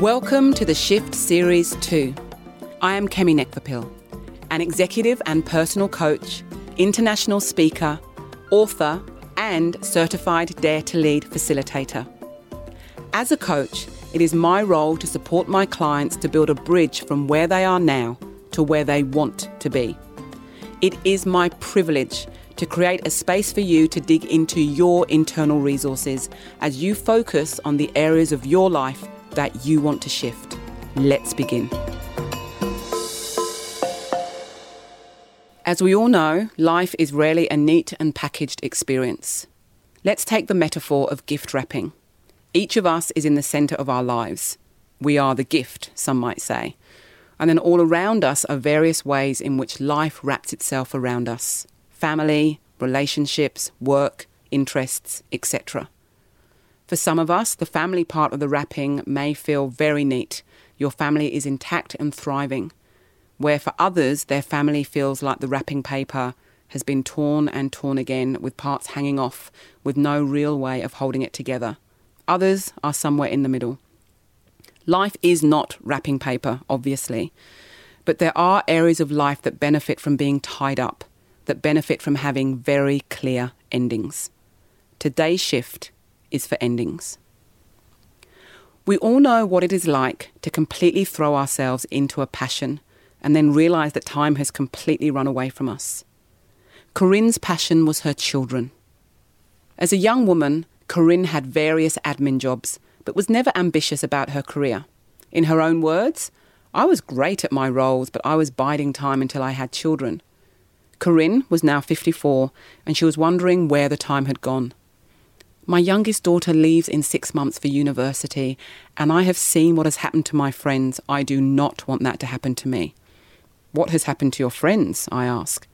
Welcome to the Shift Series 2. I am Kemi Nekvapil, an executive and personal coach, international speaker, author, and certified Dare to Lead facilitator. As a coach, it is my role to support my clients to build a bridge from where they are now to where they want to be. It is my privilege to create a space for you to dig into your internal resources as you focus on the areas of your life that you want to shift. Let's begin. As we all know, life is rarely a neat and packaged experience. Let's take the metaphor of gift wrapping. Each of us is in the centre of our lives. We are the gift, some might say. And then all around us are various ways in which life wraps itself around us family, relationships, work, interests, etc. For some of us, the family part of the wrapping may feel very neat. Your family is intact and thriving where for others, their family feels like the wrapping paper has been torn and torn again, with parts hanging off, with no real way of holding it together. Others are somewhere in the middle. Life is not wrapping paper, obviously, but there are areas of life that benefit from being tied up, that benefit from having very clear endings. Today's shift is for endings. We all know what it is like to completely throw ourselves into a passion and then realise that time has completely run away from us. Corine's passion was her children. As a young woman, Corine had various admin jobs, but was never ambitious about her career. In her own words, I was great at my roles, but I was biding time until I had children. Corine was now 54, and she was wondering where the time had gone. My youngest daughter leaves in six months for university, and I have seen what has happened to my friends. I do not want that to happen to me. What has happened to your friends? I ask.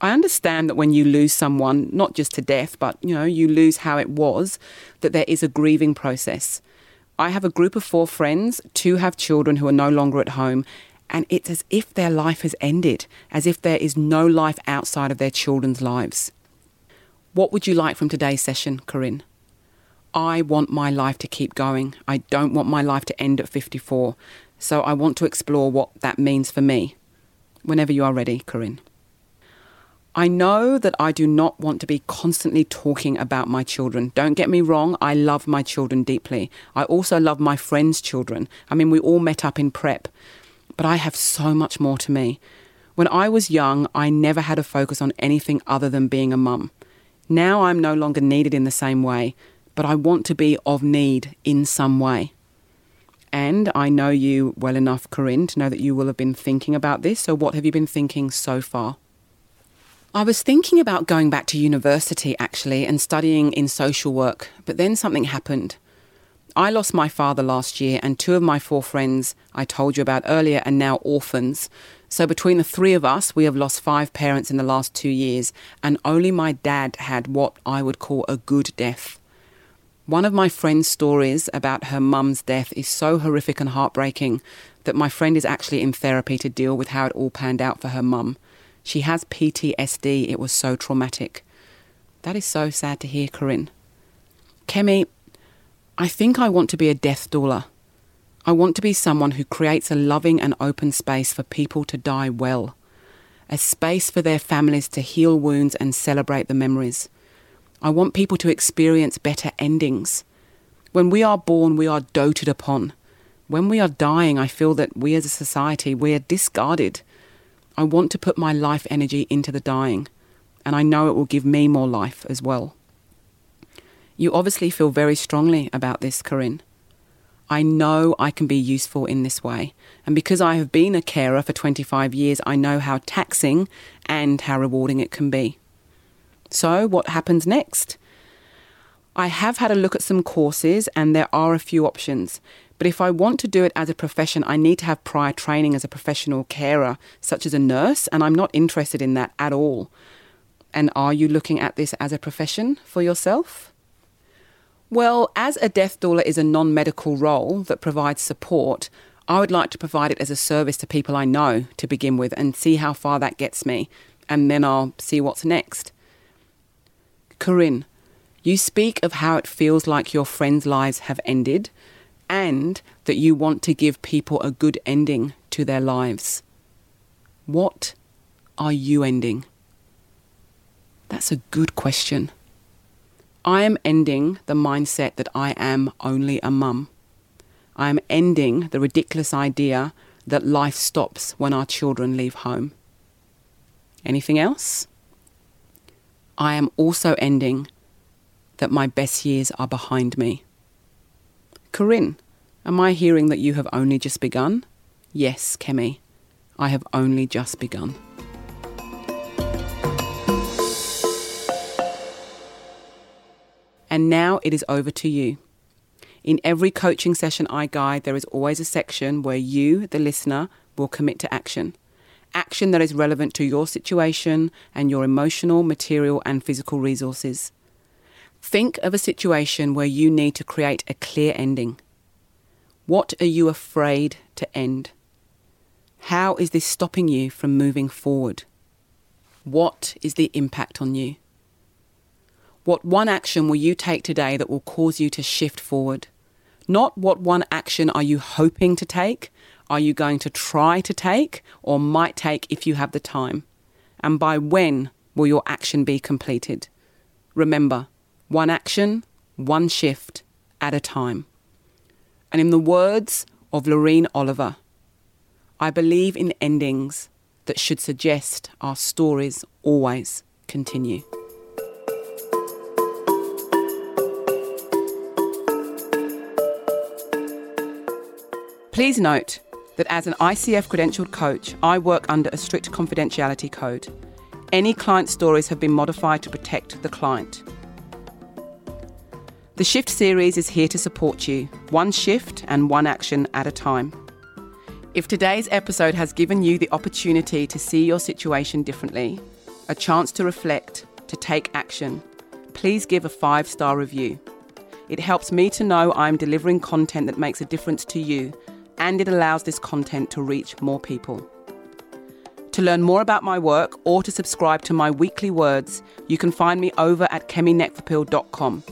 I understand that when you lose someone, not just to death, but you know, you lose how it was, that there is a grieving process. I have a group of four friends, two have children who are no longer at home, and it's as if their life has ended, as if there is no life outside of their children's lives. What would you like from today's session, Corine? I want my life to keep going. I don't want my life to end at 54. So I want to explore what that means for me whenever you are ready, Corine. I know that I do not want to be constantly talking about my children. Don't get me wrong, I love my children deeply. I also love my friends' children. I mean, we all met up in prep. But I have so much more to me. When I was young, I never had a focus on anything other than being a mum. Now I'm no longer needed in the same way, but I want to be of need in some way. And I know you well enough, Corine, to know that you will have been thinking about this. So, what have you been thinking so far? I was thinking about going back to university actually and studying in social work, but then something happened. I lost my father last year, and two of my four friends I told you about earlier are now orphans. So, between the three of us, we have lost five parents in the last two years, and only my dad had what I would call a good death. One of my friend's stories about her mum's death is so horrific and heartbreaking that my friend is actually in therapy to deal with how it all panned out for her mum. She has PTSD. It was so traumatic. That is so sad to hear, Corine. Kemi, I think I want to be a death doula. I want to be someone who creates a loving and open space for people to die well, a space for their families to heal wounds and celebrate the memories. I want people to experience better endings. When we are born, we are doted upon. When we are dying, I feel that we as a society, we are discarded. I want to put my life energy into the dying, and I know it will give me more life as well. You obviously feel very strongly about this, Corine. I know I can be useful in this way. And because I have been a carer for 25 years, I know how taxing and how rewarding it can be. So, what happens next? I have had a look at some courses and there are a few options. But if I want to do it as a profession, I need to have prior training as a professional carer, such as a nurse, and I'm not interested in that at all. And are you looking at this as a profession for yourself? Well, as a death doula is a non medical role that provides support, I would like to provide it as a service to people I know to begin with and see how far that gets me, and then I'll see what's next. Corine, you speak of how it feels like your friends' lives have ended. and that you want to give people a good ending to their lives. What are you ending? That's a good question. I am ending the mindset that I am only a mum. I am ending the ridiculous idea that life stops when our children leave home. Anything else? I am also ending that my best years are behind me. Corine, am I hearing that you have only just begun? Yes, Kemi, I have only just begun. And now it is over to you. In every coaching session I guide, there is always a section where you, the listener, will commit to action. Action that is relevant to your situation and your emotional, material, and physical resources. Think of a situation where you need to create a clear ending. What are you afraid to end? How is this stopping you from moving forward? What is the impact on you? What one action will you take today that will cause you to shift forward? Not what one action are you hoping to take, are you going to try to take, or might take if you have the time? And by when will your action be completed? Remember, one action, one shift at a time. And in the words of Lorene Oliver, I believe in endings that should suggest our stories always continue. Please note that as an ICF credentialed coach, I work under a strict confidentiality code. Any client stories have been modified to protect the client. The Shift series is here to support you, one shift and one action at a time. If today's episode has given you the opportunity to see your situation differently, a chance to reflect, to take action, please give a five star review. It helps me to know I'm delivering content that makes a difference to you, and it allows this content to reach more people. To learn more about my work or to subscribe to my weekly words, you can find me over at keminekvapil.com.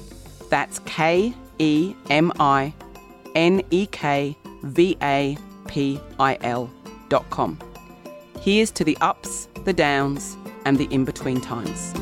That's K E M I N E K V A P I L dot com. Here's to the ups, the downs, and the in between times.